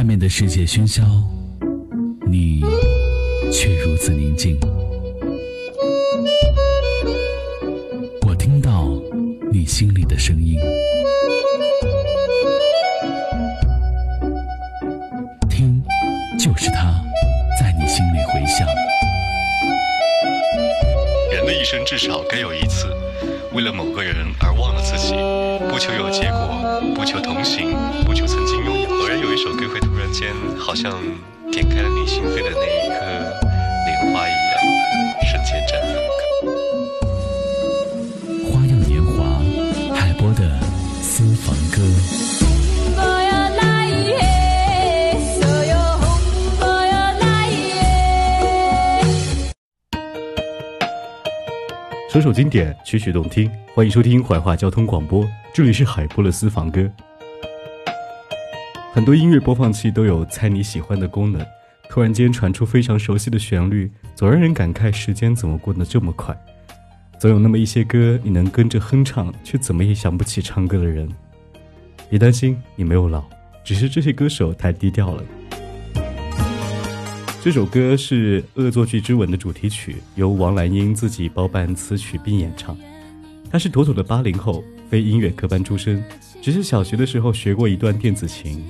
外面的世界喧嚣，你却如此宁静。我听到你心里的声音，听，就是它，在你心里回响。人的一生至少该有一次，为了某个人而忘了自己，不求有结果，不求同行，不求曾经拥有。偶然有一首歌会突然间，好像点开了你心扉的那一颗莲花一样，瞬间绽放。花样年华，海波的私房歌。首首经典，曲曲动听，欢迎收听怀化交通广播，这里是海波的私房歌。很多音乐播放器都有猜你喜欢的功能，突然间传出非常熟悉的旋律，总让人感慨时间怎么过得这么快。总有那么一些歌，你能跟着哼唱，却怎么也想不起唱歌的人。别担心，你没有老，只是这些歌手太低调了。这首歌是《恶作剧之吻》的主题曲，由王蓝英自己包办词曲并演唱。她是妥妥的八零后，非音乐科班出身，只是小学的时候学过一段电子琴。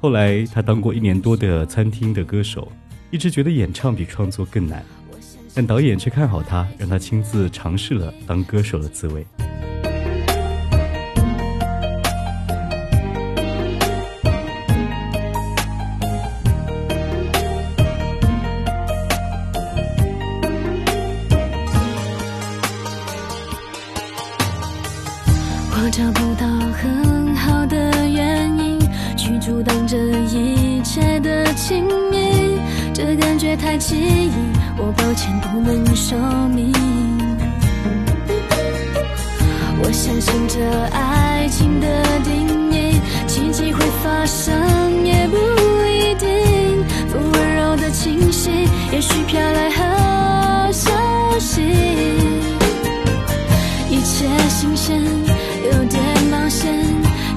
后来他当过一年多的餐厅的歌手，一直觉得演唱比创作更难，但导演却看好他，让他亲自尝试了当歌手的滋味。感觉太奇异，我抱歉不能说明。我相信这爱情的定义，奇迹会发生也不一定。风温柔的清晰，也许飘来好消息，一切新鲜。有点冒险，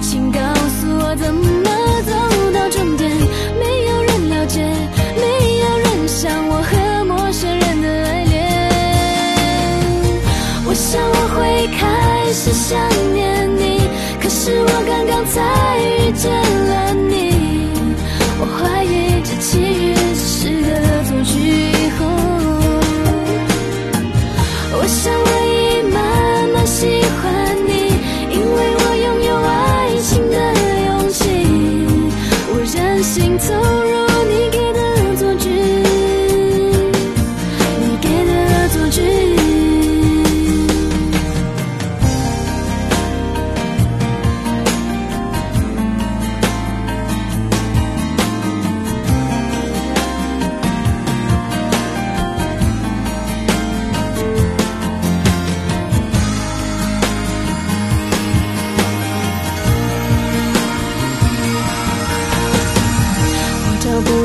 请告诉我怎么走到终点。没有人了解，像我和陌生人的爱恋。我想我会开始想念你，可是我刚刚才遇见了你。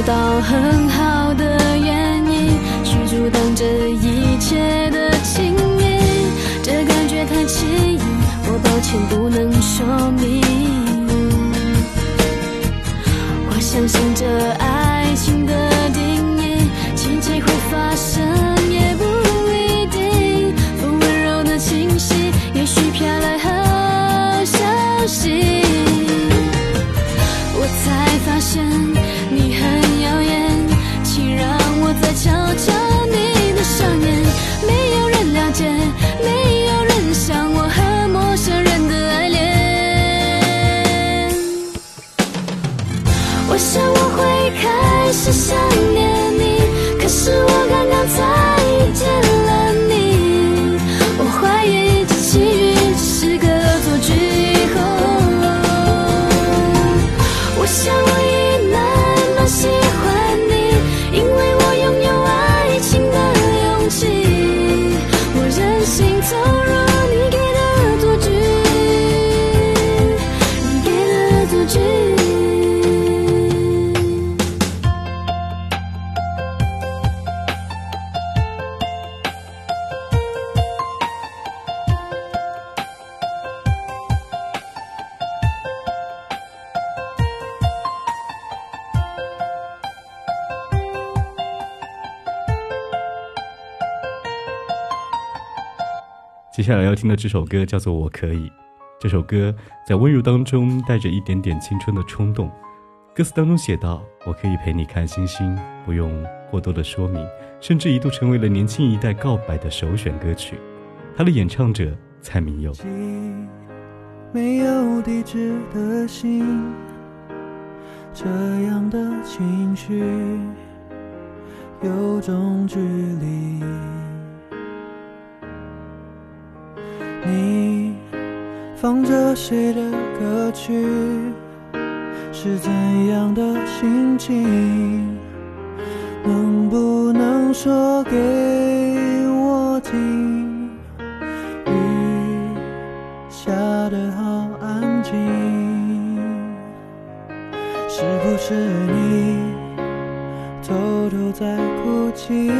到很好的原因去阻挡这一切的亲密，这感觉太奇异，我抱歉不能说明。我相信这爱就接下来要听的这首歌叫做《我可以》。这首歌在温柔当中带着一点点青春的冲动。歌词当中写道：“我可以陪你看星星，不用过多的说明。”甚至一度成为了年轻一代告白的首选歌曲。它的演唱者蔡明佑。没有地址的信，这样的情绪有种距离。你放着谁的歌曲？是怎样的心情？能不能说给我听？雨下得好安静，是不是你偷偷在哭泣？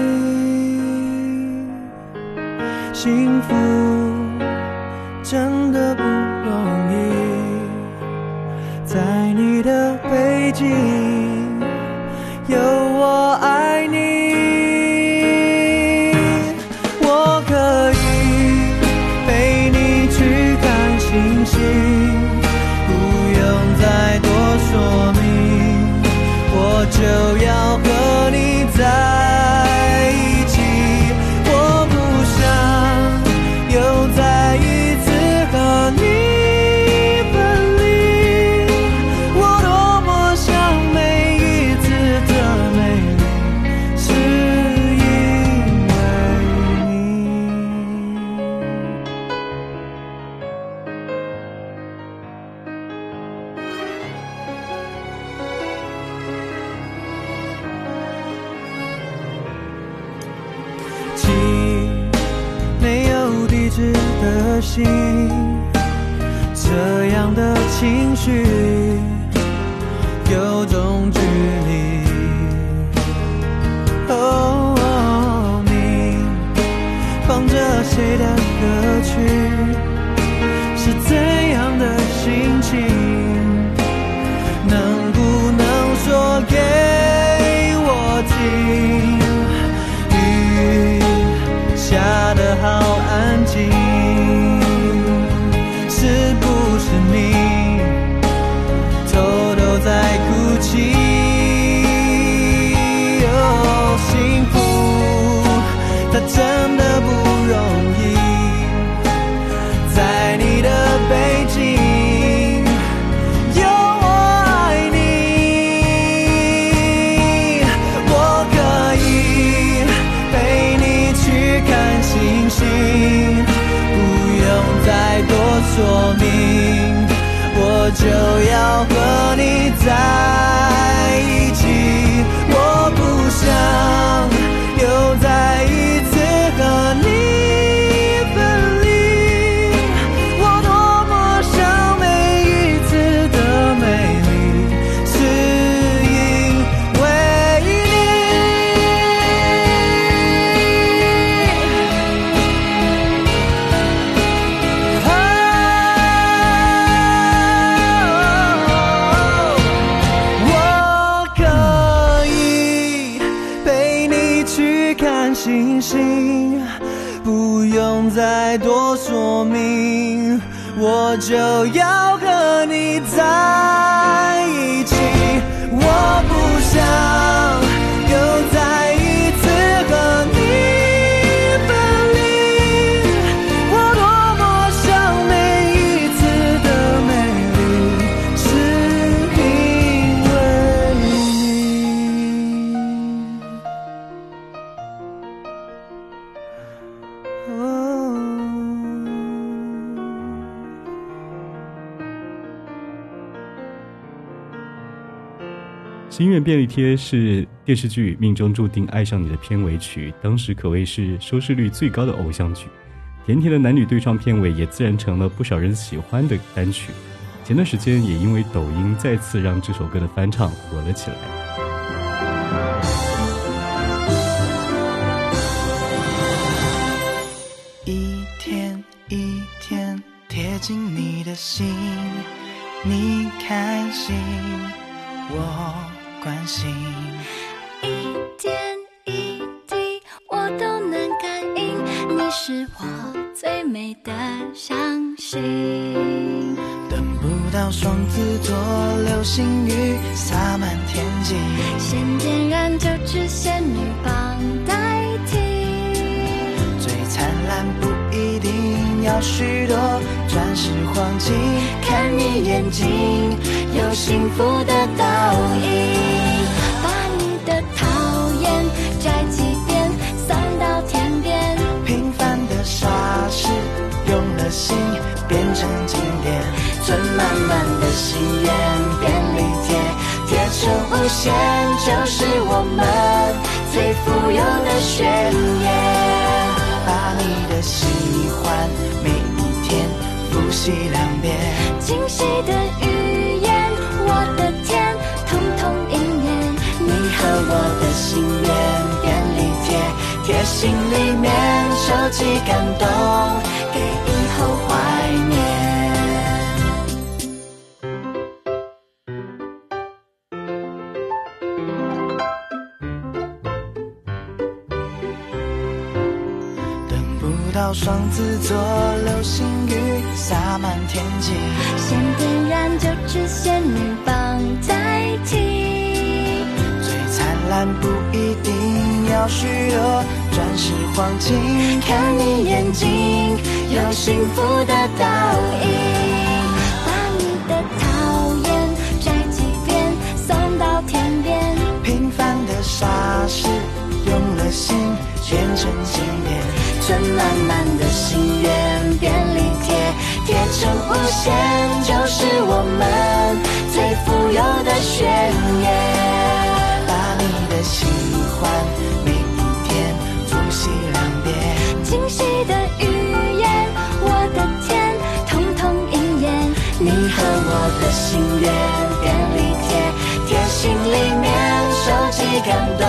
幸福的背景有心，这样的情绪有种距离。哦，你放着谁的歌曲？和心愿便利贴是电视剧《命中注定爱上你》的片尾曲，当时可谓是收视率最高的偶像剧。甜甜的男女对唱片尾也自然成了不少人喜欢的单曲。前段时间也因为抖音再次让这首歌的翻唱火了起来。一天一天贴近你的心，你开心，我关心。黄金，看你眼睛有幸福的倒影。把你的讨厌摘几遍，送到天边。平凡的傻事，用了心变成经典，存满满的心愿便利贴，贴成无限，就是我们最富有的宣言。把你的喜欢每一天复习两遍，惊喜的语言，我的天，通通应验。你和我的心愿便利贴，贴心里面收集感动，给以后怀念。等不到双子座，流星雨洒满天际。先点燃就只仙女棒代替。最灿烂不一定要许多钻石黄金，看你眼睛有幸福的倒影。把你的讨厌摘几遍，送到天边。平凡的傻事，用了心变成经典，存满满的心愿便利贴，成无限，就是我们最富有的宣言。把你的喜欢每一天复习两遍，惊喜的语言，我的天，通通应验。你和我的心愿便利贴，贴心里面收集感动，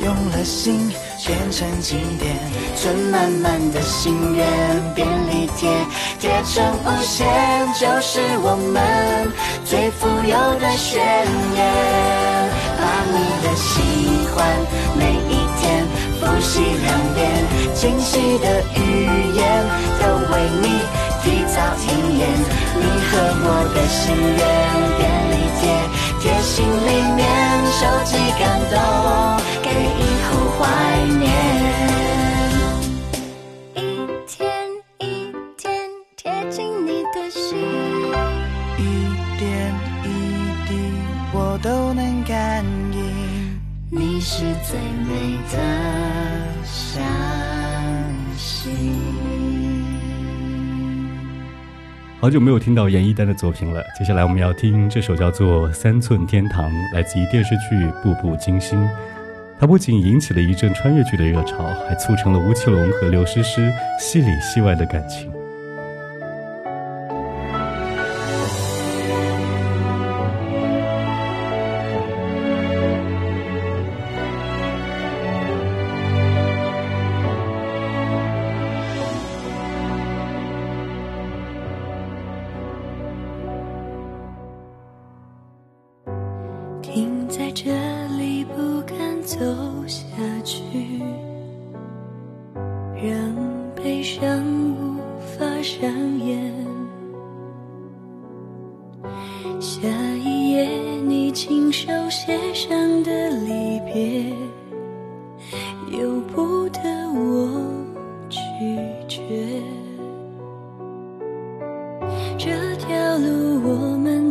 用了心变成经典，存满满的心愿便利贴，贴成无限，就是我们最富有的宣言。把你的喜欢每一天复习两遍，惊喜的语言都为你提早应验。你和我的心愿便利贴，贴心里面收集感动，感应，你是最美的相信。好久没有听到严艺丹的作品了，接下来我们要听这首叫做《三寸天堂》，来自于电视剧《步步惊心》。它不仅引起了一阵穿越剧的热潮，还促成了吴奇隆和刘诗诗戏里戏外的感情。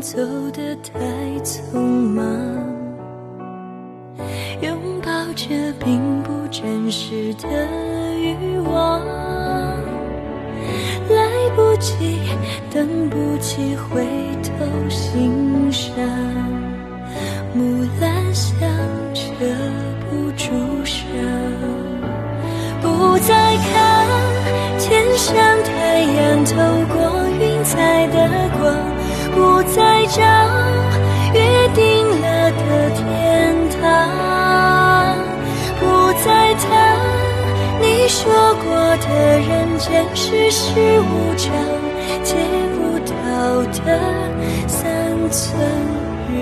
走得太匆忙，拥抱着并不真实的欲望，来不及，等不及回头欣赏，木兰香遮不住伤。不再看天上太阳透过云彩的光，不再找约定了的天堂，不再谈你说过的人间世事无常，借不到的三寸日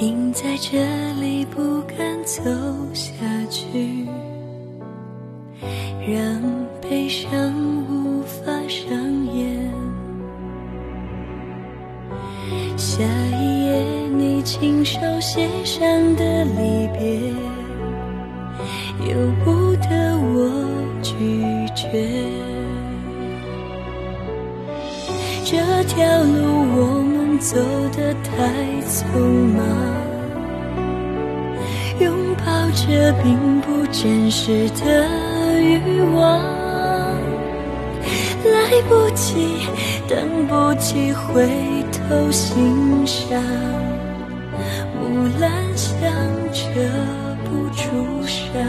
停在这里，不敢走下去，让悲伤无法上演。下一页你亲手写上的离别，由不得我拒绝。这条路我们走得太匆忙，拥抱着并不真实的欲望，来不及，等不及回头欣赏，木兰香遮不住伤。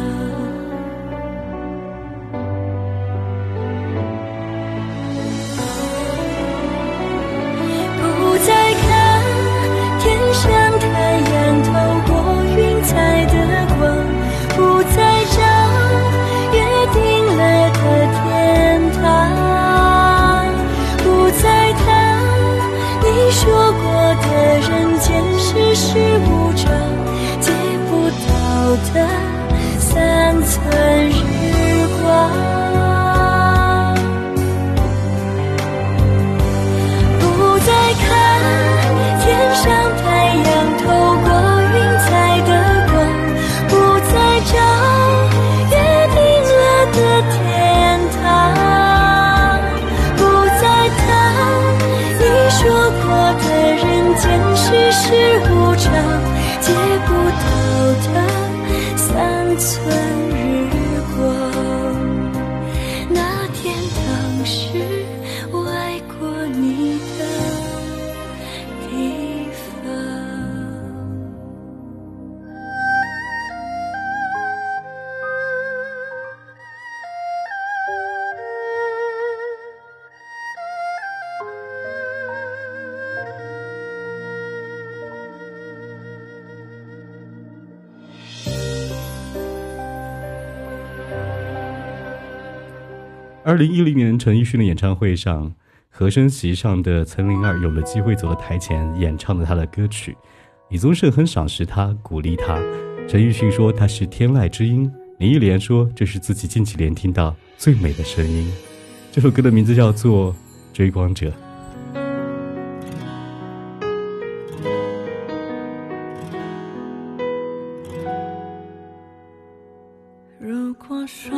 二零一零年陈奕迅的演唱会上，和声席上的岑宁儿有了机会走到台前演唱了他的歌曲。李宗盛很赏识他，鼓励他。陈奕迅说他是天籁之音，林忆莲说这是自己近几年听到最美的声音。这首歌的名字叫做《追光者》。如果说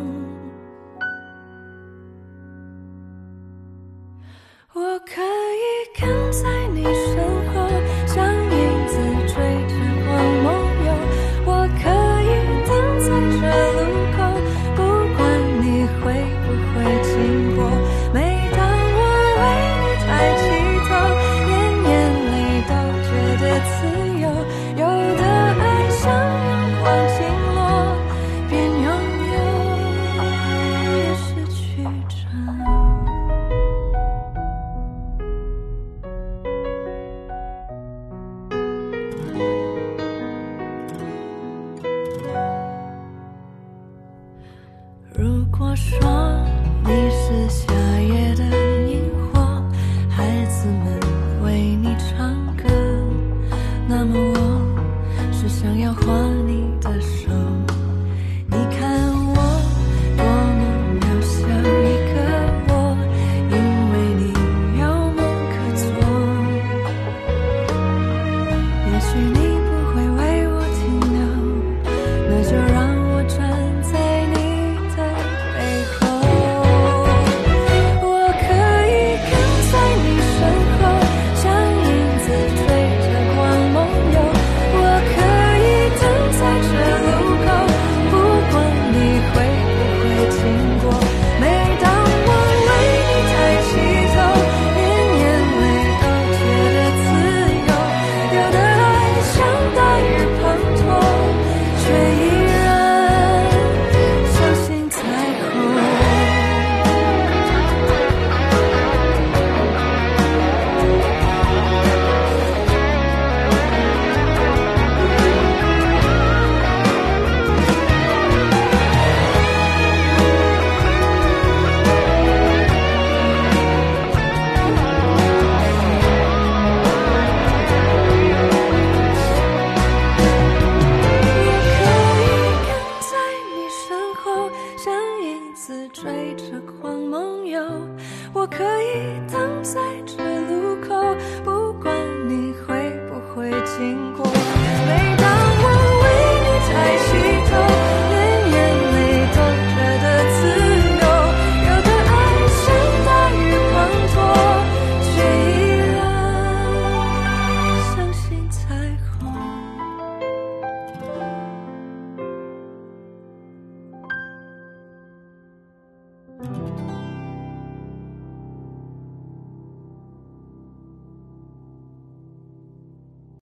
以